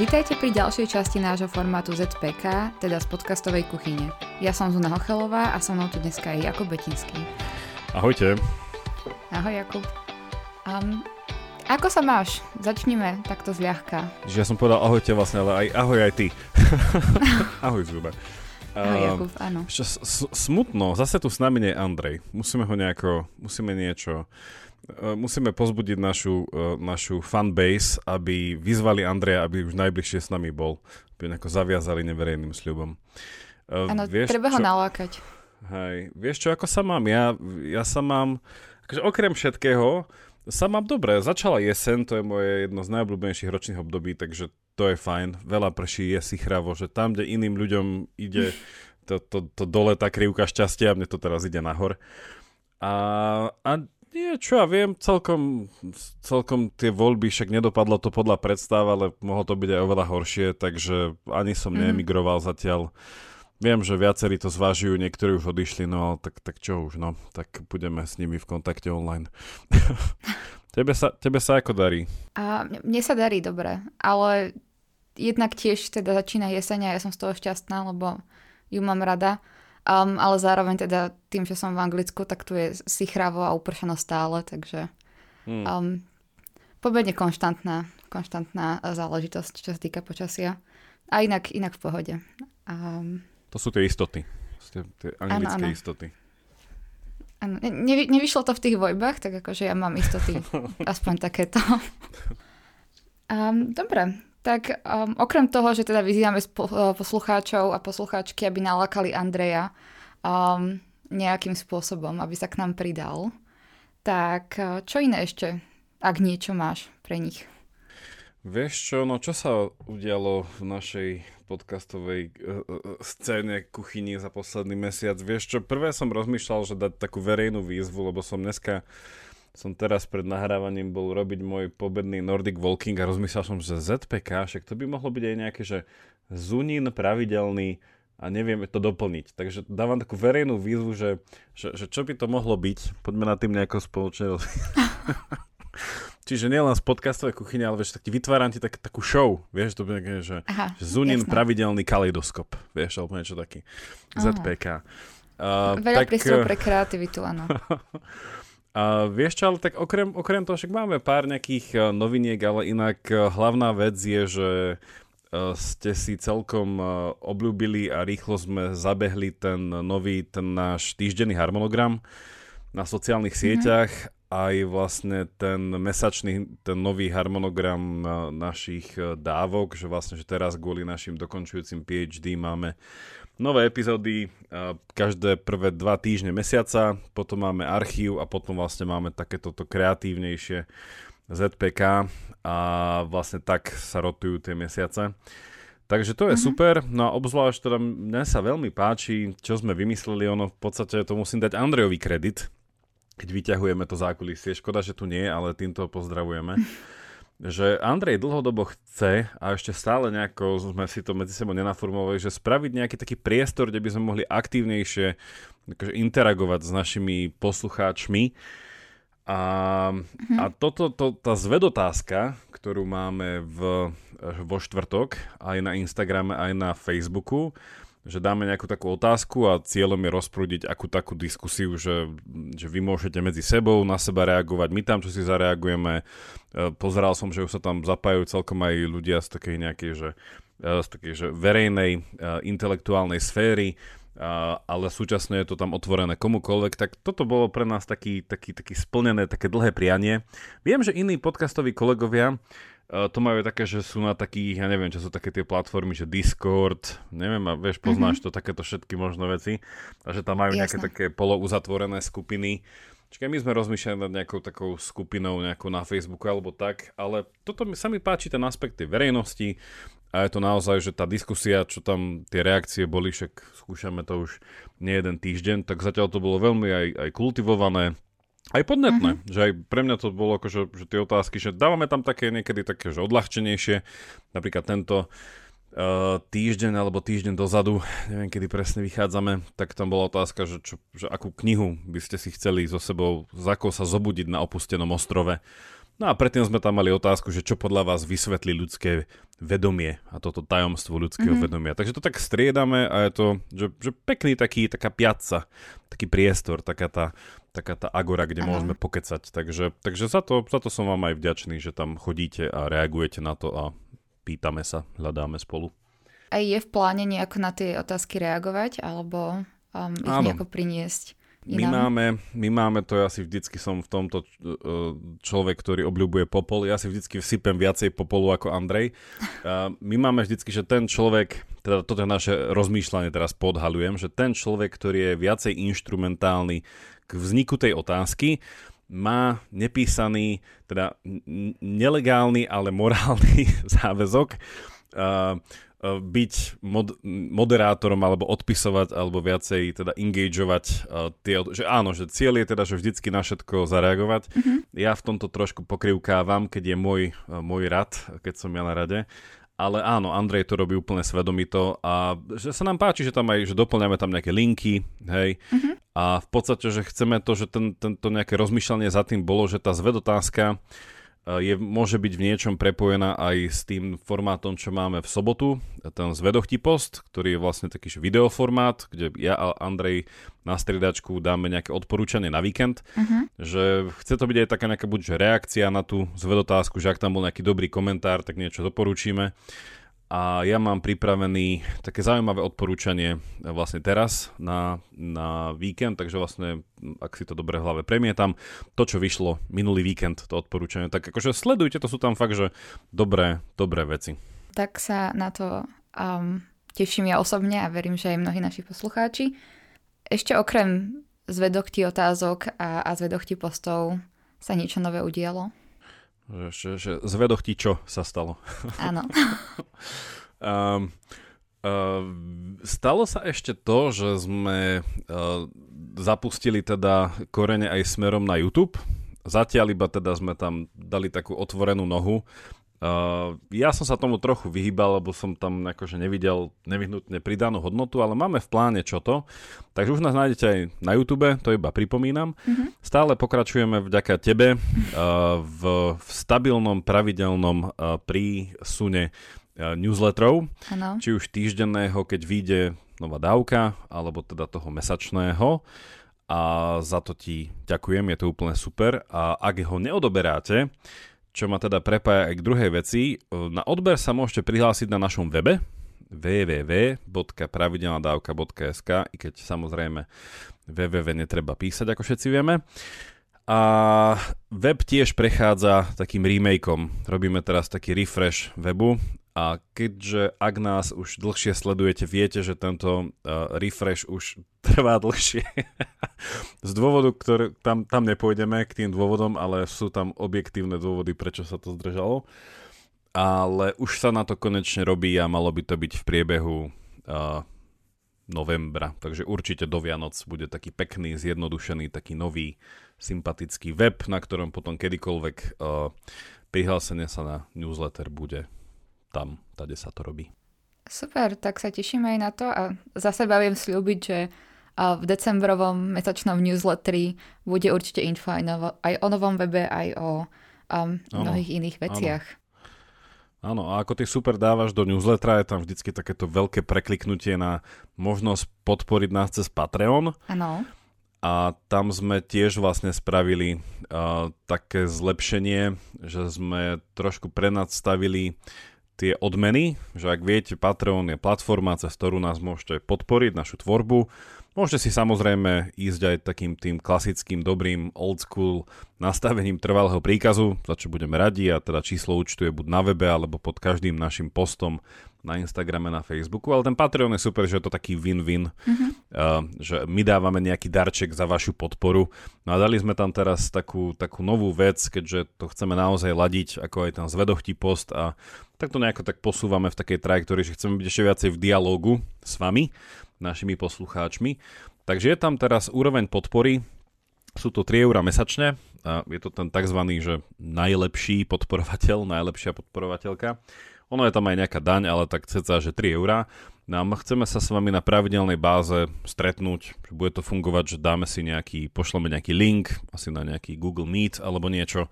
Vítajte pri ďalšej časti nášho formátu ZPK, teda z podcastovej kuchyne. Ja som Zuna Hochelová a so mnou tu dneska je Jakub Betinský. Ahojte. Ahoj Jakub. Um, ako sa máš? Začnime takto zľahka. Že ja som povedal ahojte vlastne, ale aj ahoj aj ty. ahoj Zuna. Ahoj Jakub, áno. S- smutno, zase tu s nami nie je Andrej. Musíme ho nejako, musíme niečo e, musíme pozbudiť našu, uh, našu fanbase, aby vyzvali Andreja, aby už najbližšie s nami bol. Aby nejako zaviazali neverejným sľubom. Uh, Áno, treba ho čo? nalákať. Hej, vieš čo, ako sa mám? Ja, ja sa mám, akože okrem všetkého, sa mám dobre. Začala jesen, to je moje jedno z najobľúbenejších ročných období, takže to je fajn. Veľa prší, je si chravo, že tam, kde iným ľuďom ide to, to, to dole tá krivka šťastia, a mne to teraz ide nahor. A, a nie, čo ja viem, celkom, celkom tie voľby, však nedopadlo to podľa predstav, ale mohlo to byť aj oveľa horšie, takže ani som mm. neemigroval zatiaľ. Viem, že viacerí to zvážujú, niektorí už odišli, no ale tak, tak čo už, no, tak budeme s nimi v kontakte online. tebe, sa, tebe sa ako darí? A mne sa darí dobre, ale jednak tiež teda začína jeseň a ja som z toho šťastná, lebo ju mám rada. Um, ale zároveň teda tým, že som v Anglicku, tak tu je sichravo a upršeno stále, takže hmm. um, pobedne konštantná, konštantná záležitosť, čo sa týka počasia. A inak, inak v pohode. Um, to sú tie istoty. Tie, tie anglické ano, ano. istoty. Ano, ne, nevyšlo to v tých vojbách, tak akože ja mám istoty. aspoň takéto. Um, dobre, tak um, okrem toho, že teda vyzývame uh, poslucháčov a poslucháčky, aby nalakali Andreja um, nejakým spôsobom, aby sa k nám pridal, tak uh, čo iné ešte, ak niečo máš pre nich? Vieš čo, no čo sa udialo v našej podcastovej uh, uh, scéne kuchyni za posledný mesiac? Vieš čo, prvé som rozmýšľal, že dať takú verejnú výzvu, lebo som dneska som teraz pred nahrávaním bol robiť môj pobedný Nordic Walking a rozmyslel som, že ZPK, však to by mohlo byť aj nejaké, že Zunin pravidelný a nevieme to doplniť. Takže dávam takú verejnú výzvu, že, že, že čo by to mohlo byť. Poďme na tým nejako spoločne. Čiže nielen z podcastovej kuchyne, ale vieš, tak ti vytváram ti tak, takú show, vieš, to bude, že, Aha, že Zunin jasné. pravidelný kaleidoskop, vieš, alebo niečo taký. Aha. ZPK. Uh, Veľa tak, pre kreativitu, áno. A vieš čo, ale tak okrem, okrem toho, však máme pár nejakých uh, noviniek, ale inak uh, hlavná vec je, že uh, ste si celkom obľúbili a rýchlo sme zabehli ten nový, ten náš týždenný harmonogram na sociálnych mm-hmm. sieťach aj vlastne ten mesačný, ten nový harmonogram našich dávok, že vlastne, že teraz kvôli našim dokončujúcim PhD máme nové epizódy každé prvé dva týždne mesiaca, potom máme archív a potom vlastne máme takéto kreatívnejšie ZPK a vlastne tak sa rotujú tie mesiace. Takže to je mm-hmm. super, no a obzvlášť teda mne sa veľmi páči, čo sme vymysleli, ono v podstate to musím dať Andrejovi kredit, keď vyťahujeme to zákulisie. Škoda, že tu nie, ale týmto pozdravujeme. že Andrej dlhodobo chce a ešte stále nejako sme si to medzi sebou nenaformovali, že spraviť nejaký taký priestor, kde by sme mohli aktívnejšie akože interagovať s našimi poslucháčmi. A, mm-hmm. a toto, to, tá zvedotázka, ktorú máme v, vo štvrtok aj na Instagrame, aj na Facebooku, že dáme nejakú takú otázku a cieľom je rozprúdiť akú takú diskusiu, že, že vy môžete medzi sebou na seba reagovať, my tam čo si zareagujeme. E, pozeral som, že už sa tam zapájajú celkom aj ľudia z takej nejakej, že, e, z takej, že verejnej e, intelektuálnej sféry, ale súčasne je to tam otvorené komukoľvek, tak toto bolo pre nás taký, taký, taký splnené, také dlhé prianie. Viem, že iní podcastoví kolegovia to majú také, že sú na takých, ja neviem, čo sú také tie platformy, že Discord, neviem, a vieš, poznáš mm-hmm. to, takéto všetky možné veci, a že tam majú Jasne. nejaké také polouzatvorené skupiny. Čiže my sme rozmýšľali nad nejakou takou skupinou nejakou na Facebooku alebo tak, ale toto mi, sa mi páči ten aspekt tej verejnosti a je to naozaj, že tá diskusia, čo tam tie reakcie boli, však skúšame to už nie jeden týždeň, tak zatiaľ to bolo veľmi aj, aj kultivované, aj podnetné, uh-huh. že aj pre mňa to bolo akože, že tie otázky, že dávame tam také niekedy také, že odľahčenejšie, napríklad tento uh, týždeň alebo týždeň dozadu, neviem kedy presne vychádzame, tak tam bola otázka, že, čo, že akú knihu by ste si chceli so sebou, za akou sa zobudiť na opustenom ostrove. No a predtým sme tam mali otázku, že čo podľa vás vysvetlí ľudské vedomie a toto tajomstvo ľudského mm-hmm. vedomia. Takže to tak striedame a je to že, že pekný taký, taká piaca, taký priestor, taká tá, taká tá agora, kde ano. môžeme pokecať. Takže, takže za, to, za to som vám aj vďačný, že tam chodíte a reagujete na to a pýtame sa, hľadáme spolu. A je v pláne nejako na tie otázky reagovať alebo um, ich Áno. nejako priniesť? My máme, my máme to, ja si vždycky som v tomto uh, človek, ktorý obľúbuje popol, ja si vždycky vsypem viacej popolu ako Andrej. My máme vždycky, že ten človek, teda toto je naše rozmýšľanie teraz podhalujem, že ten človek, ktorý je viacej inštrumentálny k vzniku tej otázky, má nepísaný, teda nelegálny, ale morálny záväzok. Uh, byť mod, moderátorom alebo odpisovať alebo viacej teda engageovať uh, tie, že áno, že cieľ je teda, že vždycky na všetko zareagovať. Mm-hmm. Ja v tomto trošku pokrivkávam, keď je môj, uh, môj rad, keď som ja na rade. Ale áno, Andrej to robí úplne svedomito a že sa nám páči, že tam aj, že doplňame tam nejaké linky, hej. Mm-hmm. A v podstate, že chceme to, že ten, tento nejaké rozmýšľanie za tým bolo, že tá zvedotázka otázka je, môže byť v niečom prepojená aj s tým formátom, čo máme v sobotu, ten zvedochtí post, ktorý je vlastne taký videoformát, kde ja a Andrej na striedačku dáme nejaké odporúčanie na víkend, uh-huh. že chce to byť aj taká nejaká buď reakcia na tú zvedotázku, že ak tam bol nejaký dobrý komentár, tak niečo doporučíme a ja mám pripravený také zaujímavé odporúčanie vlastne teraz na, na víkend, takže vlastne, ak si to dobre v hlave premietam, to, čo vyšlo minulý víkend, to odporúčanie, tak akože sledujte, to sú tam fakt, že dobré, dobré veci. Tak sa na to um, teším ja osobne a verím, že aj mnohí naši poslucháči. Ešte okrem zvedochti otázok a, a zvedochti postov sa niečo nové udialo? Že, že, zvedoch ti, čo sa stalo. Áno. um, uh, stalo sa ešte to, že sme uh, zapustili teda korene aj smerom na YouTube. Zatiaľ iba teda sme tam dali takú otvorenú nohu Uh, ja som sa tomu trochu vyhýbal, lebo som tam akože nevidel nevyhnutne pridanú hodnotu, ale máme v pláne čo to. Takže už nás nájdete aj na YouTube, to iba pripomínam. Mm-hmm. Stále pokračujeme vďaka tebe uh, v, v stabilnom, pravidelnom uh, prísune uh, newsletterov. Ano. Či už týždenného, keď vyjde nová dávka, alebo teda toho mesačného a za to ti ďakujem, je to úplne super. A ak ho neodoberáte, čo ma teda prepája aj k druhej veci. Na odber sa môžete prihlásiť na našom webe www.pravidelnadavka.sk i keď samozrejme www netreba písať, ako všetci vieme. A web tiež prechádza takým remakeom. Robíme teraz taký refresh webu a keďže ak nás už dlhšie sledujete, viete, že tento uh, refresh už trvá dlhšie. Z dôvodu, ktoré tam, tam nepôjdeme k tým dôvodom, ale sú tam objektívne dôvody, prečo sa to zdržalo. Ale už sa na to konečne robí a malo by to byť v priebehu uh, novembra. Takže určite do Vianoc bude taký pekný, zjednodušený, taký nový, sympatický web, na ktorom potom kedykoľvek uh, prihlásenie sa na newsletter bude tam, tade sa to robí. Super, tak sa teším aj na to a za seba viem slúbiť, že v decembrovom mesačnom newsletteri bude určite info aj, novo, aj o novom webe, aj o um, mnohých iných veciach. Áno. áno, a ako ty super dávaš do newslettera, je tam vždycky takéto veľké prekliknutie na možnosť podporiť nás cez Patreon. Áno. A tam sme tiež vlastne spravili uh, také zlepšenie, že sme trošku prenadstavili tie odmeny, že ak viete, Patreon je platforma, cez ktorú nás môžete podporiť, našu tvorbu. Môžete si samozrejme ísť aj takým tým klasickým, dobrým, old school nastavením trvalého príkazu, za čo budeme radi a teda číslo účtu je buď na webe alebo pod každým našim postom na Instagrame, na Facebooku, ale ten Patreon je super, že je to taký win-win, mm-hmm. uh, že my dávame nejaký darček za vašu podporu. No a dali sme tam teraz takú, takú novú vec, keďže to chceme naozaj ladiť, ako aj ten zvedochtí post a tak to nejako tak posúvame v takej trajektórii, že chceme byť ešte viacej v dialogu s vami, našimi poslucháčmi. Takže je tam teraz úroveň podpory, sú to 3 eurá mesačne, a je to ten tzv. že najlepší podporovateľ, najlepšia podporovateľka. Ono je tam aj nejaká daň, ale tak ceca, že 3 eurá. No a chceme sa s vami na pravidelnej báze stretnúť, že bude to fungovať, že dáme si nejaký, pošleme nejaký link, asi na nejaký Google Meet alebo niečo.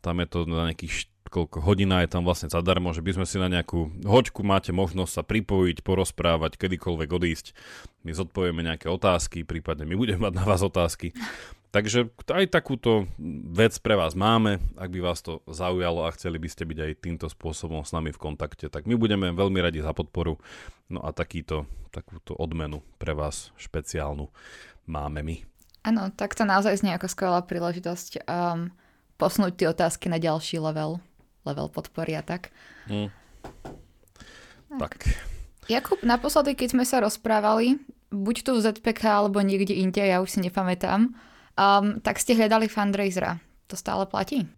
Tam je to na nejakých koľko hodina je tam vlastne zadarmo, že by sme si na nejakú hoďku máte možnosť sa pripojiť, porozprávať, kedykoľvek odísť. My zodpovieme nejaké otázky, prípadne my budeme mať na vás otázky. Takže aj takúto vec pre vás máme, ak by vás to zaujalo a chceli by ste byť aj týmto spôsobom s nami v kontakte, tak my budeme veľmi radi za podporu. No a takýto, takúto odmenu pre vás špeciálnu máme my. Áno, tak to naozaj znie ako skvelá príležitosť um, posunúť tie otázky na ďalší level, level podpory a tak. Mm. Tak. Jakub, naposledy, keď sme sa rozprávali, buď tu v ZPK alebo niekde inde, ja už si nepamätám, um, tak ste hľadali fundraisera. To stále platí?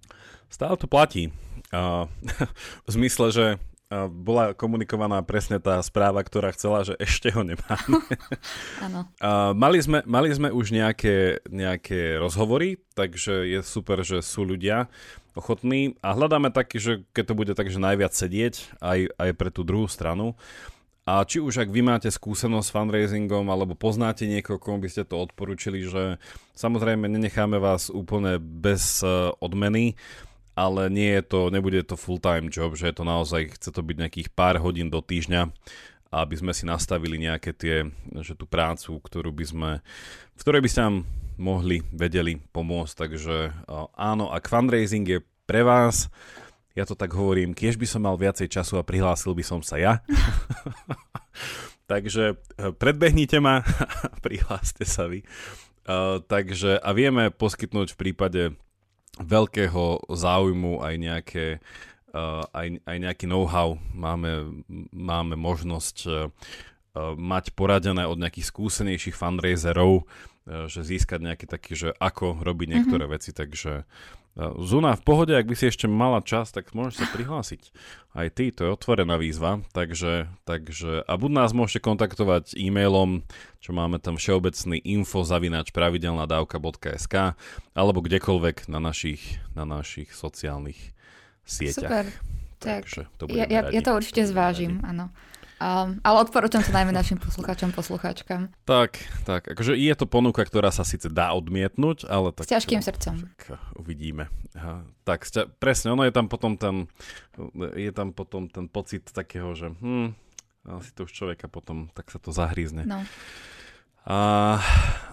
Stále to platí. Uh, v zmysle, že bola komunikovaná presne tá správa, ktorá chcela, že ešte ho nemáme. Áno. mali, sme, mali sme už nejaké, nejaké rozhovory, takže je super, že sú ľudia ochotní a hľadáme taký, že keď to bude tak, že najviac sedieť aj, aj pre tú druhú stranu. A či už ak vy máte skúsenosť s fundraisingom alebo poznáte niekoho, komu by ste to odporúčili, že samozrejme nenecháme vás úplne bez uh, odmeny, ale nie je to, nebude to full-time job, že je to naozaj, chce to byť nejakých pár hodín do týždňa, aby sme si nastavili nejaké tie, že tú prácu, ktorú by sme, v ktorej by ste nám mohli, vedeli pomôcť. Takže áno, ak fundraising je pre vás, ja to tak hovorím, kiež by som mal viacej času a prihlásil by som sa ja. takže eh, predbehnite ma a prihláste sa vy. Uh, takže a vieme poskytnúť v prípade veľkého záujmu aj nejaké uh, aj, aj nejaký know-how. Máme, máme možnosť uh, mať poradené od nejakých skúsenejších fundraiserov, uh, že získať nejaký taký, že ako robiť niektoré mm-hmm. veci, takže Zuna, v pohode, ak by si ešte mala čas, tak môžeš sa prihlásiť. Aj ty, to je otvorená výzva, takže, takže a buď nás môžete kontaktovať e-mailom, čo máme tam všeobecný info zavinač pravidelnadavka.sk alebo kdekoľvek na našich, na našich sociálnych sieťach. Super. Takže tak, to ja, ja, ja to určite zvážim, áno. Um, ale odporúčam to najmä našim poslucháčom, poslucháčkam. Tak, tak. Akože je to ponuka, ktorá sa síce dá odmietnúť, ale tak... S ťažkým srdcom. Tak uvidíme. Aha, tak, presne, ono je tam potom ten, je tam potom ten pocit takého, že hm, asi to už človeka potom, tak sa to zahrízne. No. A,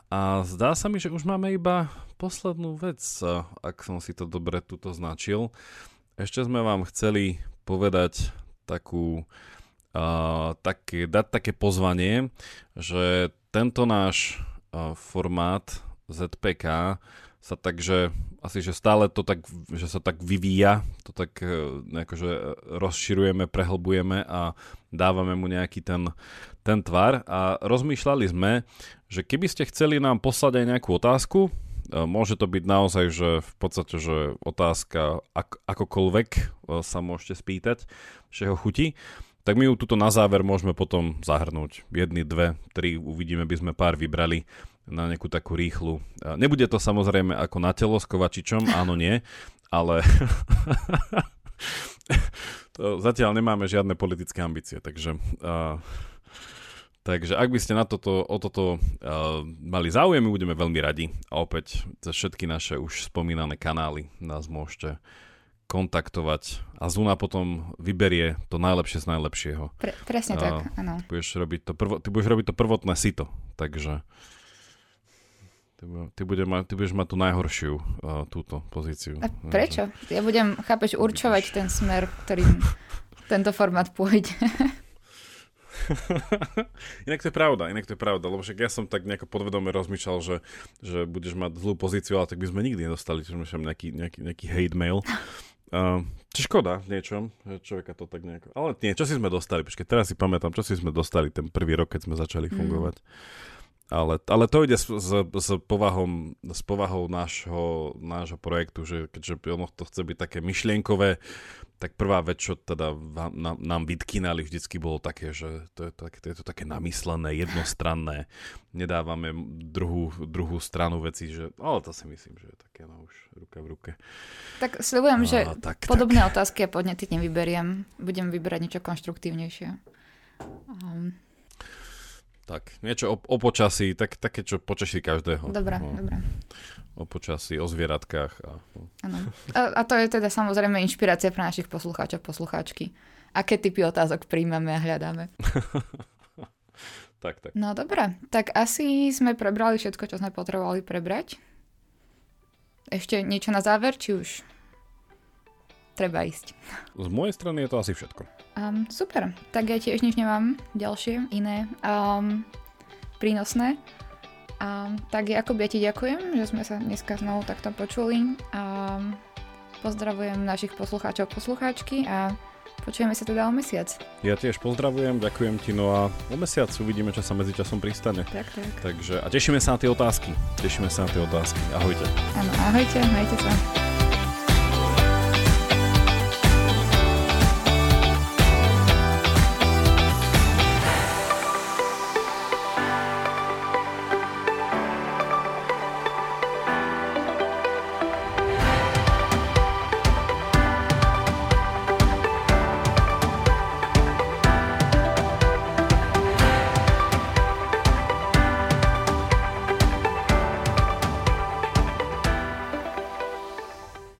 a zdá sa mi, že už máme iba poslednú vec, ak som si to dobre tuto značil. Ešte sme vám chceli povedať takú tak, dať také pozvanie, že tento náš uh, formát ZPK sa tak, že asi, že stále to tak, že sa tak vyvíja, to tak akože rozširujeme, prehlbujeme a dávame mu nejaký ten, ten tvar. A rozmýšľali sme, že keby ste chceli nám poslať aj nejakú otázku, môže to byť naozaj, že v podstate, že otázka ak, akokoľvek sa môžete spýtať, všeho chuti, tak my ju tuto na záver môžeme potom zahrnúť. Jedny, dve, tri, uvidíme, by sme pár vybrali na nejakú takú rýchlu. Nebude to samozrejme ako na telo s Kovačičom, áno, nie, ale to zatiaľ nemáme žiadne politické ambície, takže... Uh, Takže ak by ste na toto, o toto uh, mali záujem, my budeme veľmi radi. A opäť cez všetky naše už spomínané kanály nás môžete kontaktovať a Zuna potom vyberie to najlepšie z najlepšieho. Pre, presne uh, tak, áno. Ty budeš, robiť to prvo, ty budeš robiť to prvotné sito, takže ty, ty, bude ma, ty budeš mať tú najhoršiu uh, túto pozíciu. A prečo? Ja budem, chápeš, určovať ten smer, ktorým tento formát pôjde. inak to je pravda, inak to je pravda, lebo však ja som tak nejako podvedome rozmýšľal, že, že budeš mať zlú pozíciu, ale tak by sme nikdy nedostali, že nejaký, nejaký, nejaký hate mail. Uh, či škoda v niečom, človeka to tak nejako... Ale nie, čo si sme dostali? Počkej, teraz si pamätám, čo si sme dostali ten prvý rok, keď sme začali mm. fungovať. Mm. Ale, ale to ide s, s, s, povahom, s povahou nášho, nášho projektu, že keďže ono to chce byť také myšlienkové, tak prvá vec, čo teda vám, nám, nám vytkynali vždycky bolo také, že to je, to, to je to také namyslené, jednostranné. Nedávame druhú, druhú stranu veci, že, ale to si myslím, že je také no už ruka v ruke. Tak sledujem, že tak, podobné tak. otázky a podnety nevyberiem. Budem vyberať niečo konštruktívnejšie. Um. Tak, niečo o, o počasí, tak, také, čo počasí každého. Dobre, no. dobre. o počasí, o zvieratkách. A... Ano. A, a to je teda samozrejme inšpirácia pre našich poslucháčov, poslucháčky. Aké typy otázok príjmame a hľadáme. tak, tak. No dobre, tak asi sme prebrali všetko, čo sme potrebovali prebrať. Ešte niečo na záver, či už treba ísť? Z mojej strany je to asi všetko. Um, super, tak ja tiež nič nemám ďalšie, iné um, prínosné. Um, tak Jakub, ja ti ďakujem, že sme sa dneska znovu takto počuli. Um, pozdravujem našich poslucháčov, poslucháčky a počujeme sa teda o mesiac. Ja tiež pozdravujem, ďakujem ti, no a o mesiac uvidíme, čo sa medzi časom pristane. Tak, tak. Takže a tešíme sa na tie otázky. Tešíme sa na tie otázky. Ahojte. Áno, ahojte, majte sa.